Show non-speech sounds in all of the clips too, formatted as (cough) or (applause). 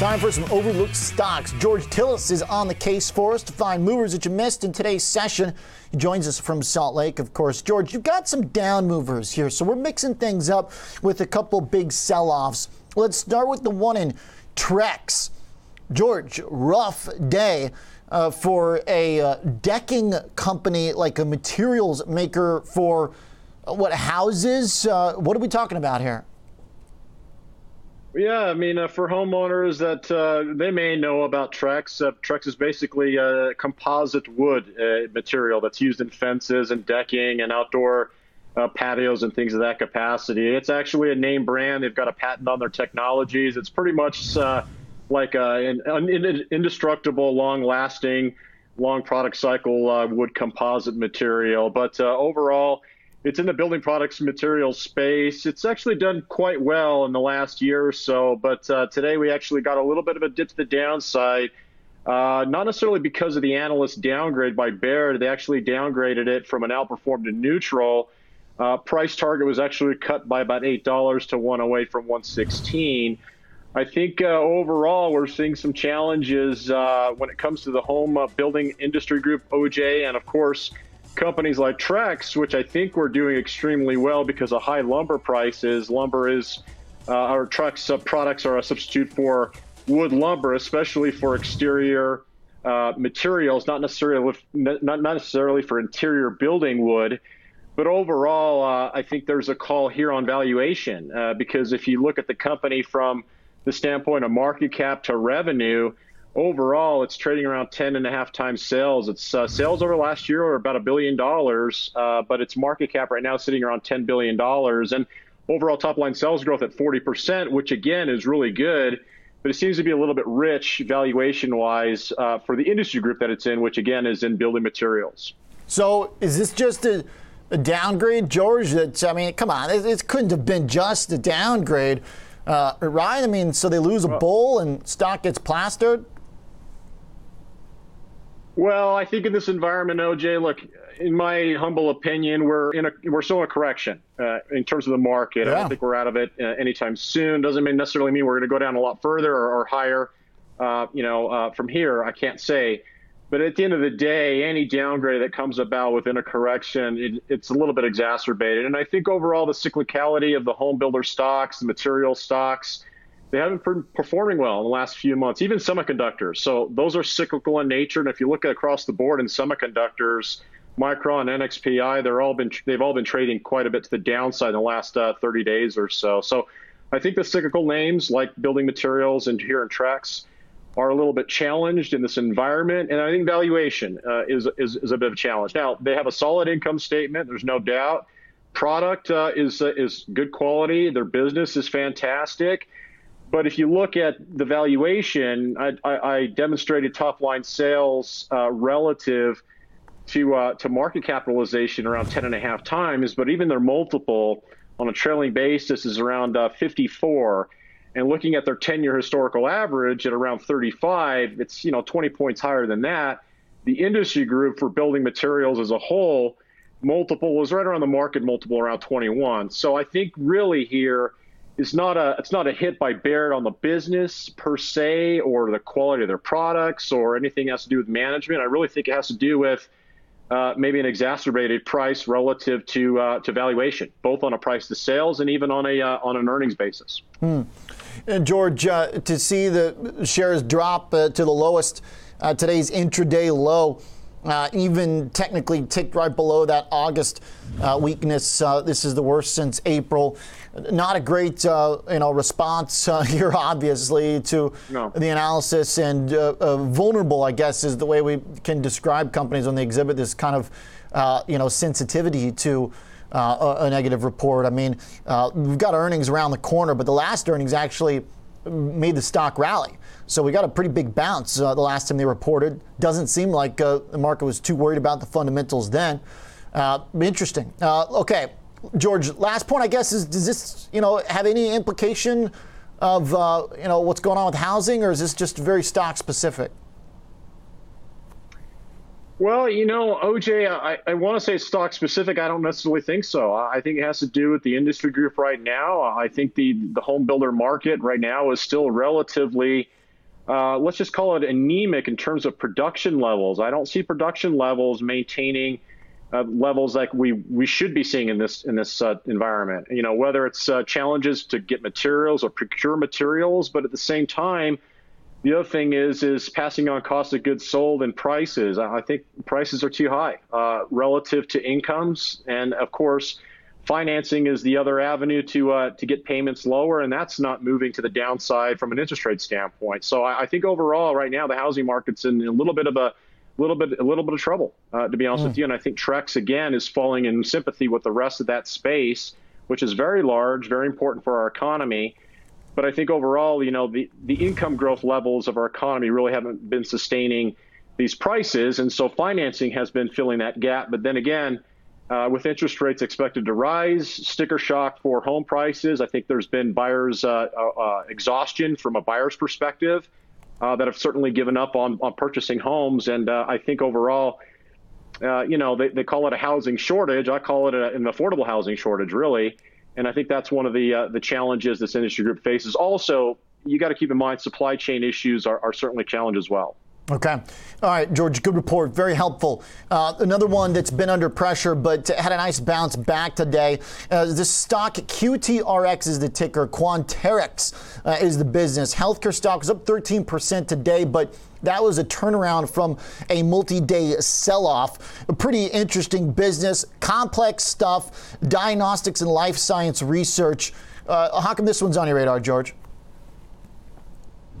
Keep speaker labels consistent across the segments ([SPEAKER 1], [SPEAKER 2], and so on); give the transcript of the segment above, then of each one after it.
[SPEAKER 1] Time for some overlooked stocks. George Tsilis is on the case for us to find movers that you missed in today's session. He joins us from Salt Lake, of course. George, you've got some down movers here, so we're mixing things up with a couple big sell offs. Let's start with the one in Trex. George, rough day. Uh, for a uh, decking company like a materials maker for uh, what houses? Uh, what are we talking about here?
[SPEAKER 2] Yeah, I mean, uh, for homeowners that uh, they may know about Trex, uh, Trex is basically a composite wood uh, material that's used in fences and decking and outdoor uh, patios and things of that capacity. It's actually a name brand. They've got a patent on their technologies. It's pretty much uh, like an, an, indestructible, long-lasting, long product cycle wood composite material. But overall, it's in the building products materials space. It's actually done quite well in the last year or so, but uh, today we actually got a little bit of a dip to the downside. Uh, not necessarily because of the analyst downgrade by Baird. They actually downgraded it from an outperform to neutral. Uh, price target was actually cut by about eight dollars to 108 from 116. I think uh, overall we're seeing some challenges uh, when it comes to the home uh, building industry group OJ, and of course companies like Trex, which I think we're doing extremely well because of high lumber prices. Lumber is uh, our Trex uh, products are a substitute for wood lumber, especially for exterior uh, materials, not necessarily not necessarily for interior building wood. But overall, uh, I think there's a call here on valuation uh, because if you look at the company from the standpoint of market cap to revenue, overall, it's trading around 10 and a half times sales. Its uh, sales over last year are about a billion dollars, uh, but its market cap right now is sitting around 10 billion dollars, and overall top line sales growth at 40 percent, which again is really good. But it seems to be a little bit rich valuation wise uh, for the industry group that it's in, which again is in building materials.
[SPEAKER 1] So is this just a, a downgrade, George? That I mean, come on, it, it couldn't have been just a downgrade. Uh, right? I mean, so they lose a bull and stock gets plastered.
[SPEAKER 2] Well, I think in this environment, OJ, look, in my humble opinion, we're in a we're still in a correction uh, in terms of the market. Yeah. I don't think we're out of it uh, anytime soon. Doesn't mean necessarily mean we're going to go down a lot further or, or higher. Uh, you know, uh, from here, I can't say. But at the end of the day, any downgrade that comes about within a correction, it, it's a little bit exacerbated. And I think overall, the cyclicality of the home builder stocks, the material stocks, they haven't been performing well in the last few months, even semiconductors. So those are cyclical in nature. And if you look across the board in semiconductors, Micron, NXPI, they're all been they've all been trading quite a bit to the downside in the last uh, 30 days or so. So I think the cyclical names like building materials and here in Trex are a little bit challenged in this environment, and I think valuation uh, is, is, is a bit of a challenge. Now they have a solid income statement. There's no doubt. Product uh, is uh, is good quality. Their business is fantastic but if you look at the valuation, I, I, I demonstrated top line sales uh, relative to uh, to market capitalization around 10 and a half times, but even their multiple on a trailing basis is around uh, 54. And looking at their 10 year historical average at around 35, it's you know 20 points higher than that. The industry group for building materials as a whole multiple was right around the market multiple around 21. So I think really here it's not a it's not a hit by Baird on the business per se or the quality of their products or anything that has to do with management. I really think it has to do with uh, maybe an exacerbated price relative to uh, to valuation, both on a price to sales and even on a uh, on an earnings basis.
[SPEAKER 1] Hmm. And George, uh, to see the shares drop uh, to the lowest, uh, today's intraday low. Even technically ticked right below that August weakness. this is the worst since April not a great uh, you know response uh, (laughs) here, obviously, to no. the analysis and uh, uh, vulnerable, I guess, is the way we can describe companies when they exhibit this kind of uh, you know sensitivity to. Uh, a, a, negative report. I mean, we've got earnings around the corner, but the last earnings actually made the stock rally. So we got a pretty big bounce uh, the last time they reported. Doesn't seem like uh, the market was too worried about the fundamentals then. Uh, interesting. okay, George, last point, I guess, is does this, you know, have any implication of, uh, you know, what's going on with housing, or is this just very stock specific?
[SPEAKER 2] Well, you know, OJ, I, I want to say stock specific. I don't necessarily think so. I think it has to do with the industry group right now. I think the, the home builder market right now is still relatively uh, let's just call it anemic in terms of production levels. I don't see production levels maintaining uh, levels like we we should be seeing in this in this uh, environment. You know, whether it's uh, challenges to get materials or procure materials, but at the same time, the other thing is is passing on cost of goods sold and prices. I think prices are too high uh, relative to incomes, and of course, financing is the other avenue to uh, to get payments lower, and that's not moving to the downside from an interest rate standpoint. So I, I think overall, right now, the housing market's in a little bit of a little bit a little bit of trouble, uh, to be honest mm. with you. And I think Trex again is falling in sympathy with the rest of that space, which is very large, very important for our economy. But I think overall, you know, the the income growth levels of our economy really haven't been sustaining these prices, and so financing has been filling that gap. But then again. Uh, with interest rates expected to rise, sticker shock for home prices. I think there's been buyers uh, uh, uh exhaustion from a buyer's perspective uh, that have certainly given up on, on purchasing homes. And uh, I think overall, you know, they, they call it a housing shortage. I call it a, an affordable housing shortage, really. And I think that's one of the uh, the challenges this industry group faces. Also, you got to keep in mind supply chain issues are, are certainly a challenge as well.
[SPEAKER 1] Okay. All right, George, good report. Very helpful. Uh, another one that's been under pressure but had a nice bounce back today. Uh, the stock QTRX is the ticker. Quanterix uh, is the business. Healthcare stock is up 13% today, but that was a turnaround from a multi day sell off. A pretty interesting business, complex stuff, diagnostics and life science research. Uh, how come this one's on your radar, George?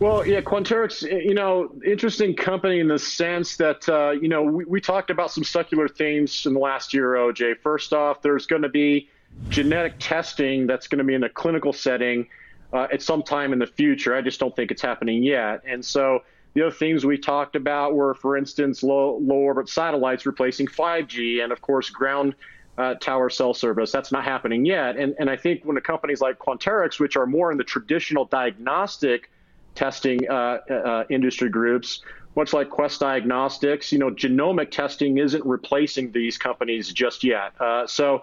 [SPEAKER 2] Well, yeah, Quanterix, you know, interesting company in the sense that, uh, you know, we, we talked about some secular themes in the last year, OJ. First off, there's going to be genetic testing that's going to be in a clinical setting uh, at some time in the future. I just don't think it's happening yet. And so the other things we talked about were, for instance, low, low orbit satellites replacing 5G and, of course, ground uh, tower cell service. That's not happening yet. And, and I think when the companies like Quanterix, which are more in the traditional diagnostic testing uh, uh, industry groups, much like Quest Diagnostics, you know, genomic testing isn't replacing these companies just yet. Uh, so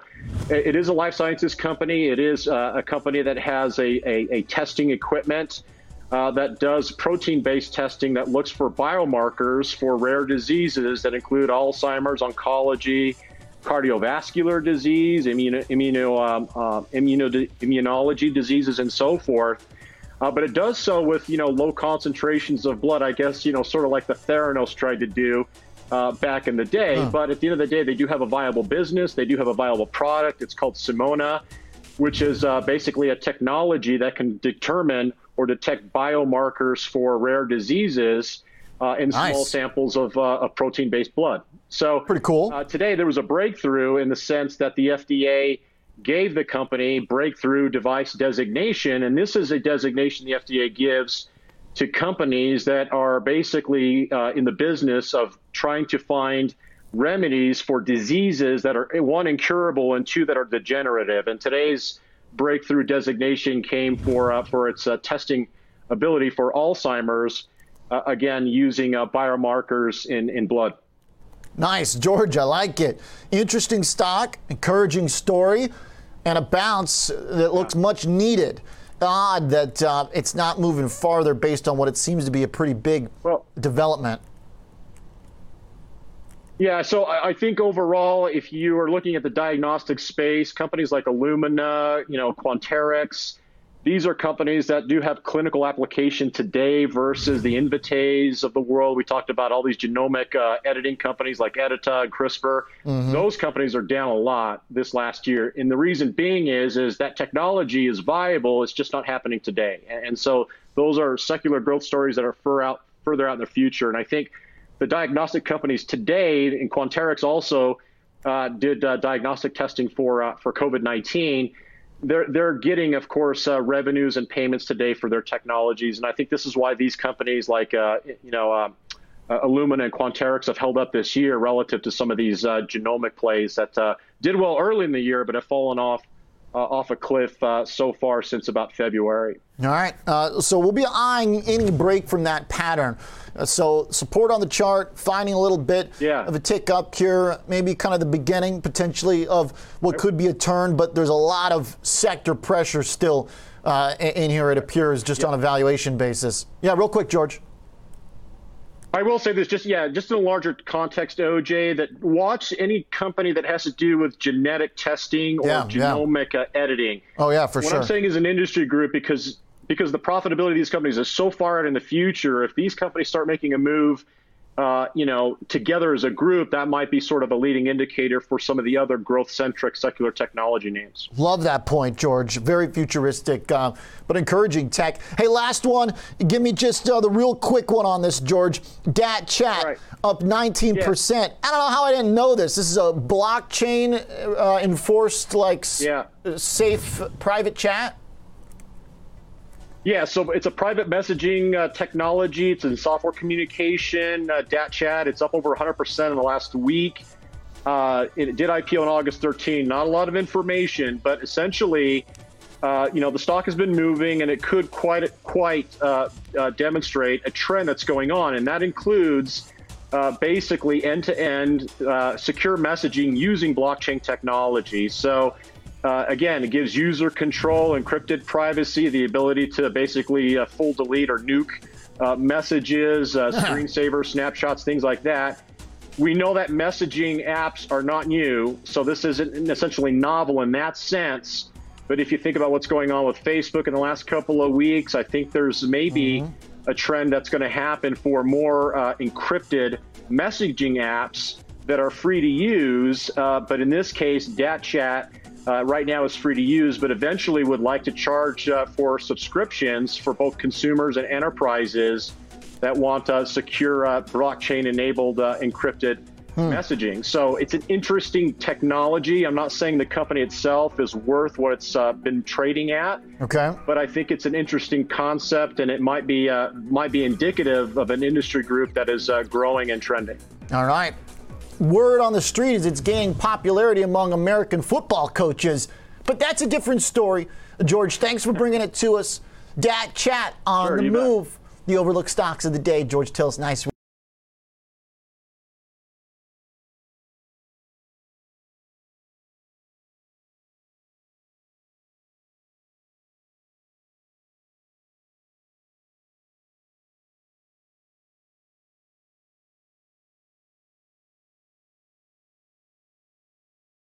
[SPEAKER 2] it is a life sciences company. It is uh, a company that has a, a, a testing equipment uh, that does protein based testing that looks for biomarkers for rare diseases that include Alzheimer's, oncology, cardiovascular disease, immuno, immuno, um, uh, immuno, immunology diseases, and so forth. Uh, but it does so with you know low concentrations of blood. I guess you know sort of like the Theranos tried to do uh, back in the day. Huh. But at the end of the day, they do have a viable business. They do have a viable product. It's called Simoa, which is uh, basically a technology that can determine or detect biomarkers for rare diseases uh, in nice. small samples of, uh, of protein-based blood. So
[SPEAKER 1] pretty cool.
[SPEAKER 2] Uh, today there was a breakthrough in the sense that the FDA gave the company breakthrough device designation. And this is a designation the FDA gives to companies that are basically uh, in the business of trying to find remedies for diseases that are one incurable and two that are degenerative. And today's breakthrough designation came for uh, for its uh, testing ability for Alzheimer's, uh, again using uh, biomarkers in in blood.
[SPEAKER 1] Nice, George. I like it. Interesting stock, encouraging story and a bounce that looks much needed. Odd that uh, it's not moving farther based on what it seems to be a pretty big well, development.
[SPEAKER 2] Yeah, so I think overall, if you are looking at the diagnostic space, companies like Illumina, you know, Quanterix, these are companies that do have clinical application today versus the Invitaes of the world. We talked about all these genomic uh, editing companies like Editas and CRISPR. Mm-hmm. Those companies are down a lot this last year, and the reason being is is that technology is viable. It's just not happening today, and so those are secular growth stories that are fur out, further out in the future. And I think the diagnostic companies today, and Quanterix also uh, did uh, diagnostic testing for uh, for COVID nineteen they're they're getting, of course, uh, revenues and payments today for their technologies, and I think this is why these companies like uh, you know uh, uh Illumina and Quanterix have held up this year relative to some of these genomic plays that did well early in the year but have fallen off uh, off a cliff uh, so far since about February.
[SPEAKER 1] All right. Uh, so we'll be eyeing any break from that pattern. Uh, so support on the chart, finding a little bit yeah. of a tick up here, maybe kind of the beginning potentially of what could be a turn, but there's a lot of sector pressure still uh, in here, it appears, just on a valuation basis. Yeah, real quick, George.
[SPEAKER 2] I will say this, just yeah, just in a larger context, OJ, that watch any company that has to do with genetic testing or yeah, genomic yeah. Uh, editing.
[SPEAKER 1] Oh yeah, for sure.
[SPEAKER 2] What I'm saying is an industry group because because the profitability of these companies is so far out in the future. If these companies start making a move uh, you know, together as a group, that might be sort of a leading indicator for some of the other growth-centric secular technology names.
[SPEAKER 1] Love that point, George. Very futuristic, uh, but encouraging tech. Hey, last one. Give me just uh, the real quick one on this, George. DatChat right. up 19%. Yeah. I don't know how I didn't know this. This is a blockchain uh, enforced, like, yeah. safe private chat.
[SPEAKER 2] Yeah, so it's a private messaging uh, technology. It's in software communication, uh, DatChat. It's up over 100% in the last week. Uh, it did IPO on August 13. Not a lot of information, but essentially, uh, you know, the stock has been moving, and it could quite quite uh, uh, demonstrate a trend that's going on, and that includes basically end-to-end secure messaging using blockchain technology. So uh, again, it gives user control, encrypted privacy, the ability to basically uh, full delete or nuke uh, messages, uh, screensaver, snapshots, things like that. We know that messaging apps are not new, so this isn't essentially novel in that sense. But if you think about what's going on with Facebook in the last couple of weeks, I think there's maybe mm-hmm. a trend that's going to happen for more uh, encrypted messaging apps that are free to use. Uh, but in this case, DatChat. Uh, right now is free to use, but eventually would like to charge uh, for subscriptions for both consumers and enterprises that want uh, secure uh, blockchain enabled uh, encrypted hmm. messaging. So it's an interesting technology. I'm not saying the company itself is worth what it's uh, been trading at.
[SPEAKER 1] Okay.
[SPEAKER 2] But I think it's an interesting concept, and it might be might be indicative of an industry group that is growing and trending.
[SPEAKER 1] All right word on the street is it's gaining popularity among American football coaches. But that's a different story. George, thanks for bringing it to us. DatChat on sure, the move. Bet. The overlooked stocks of the day. George Tsilis, nice.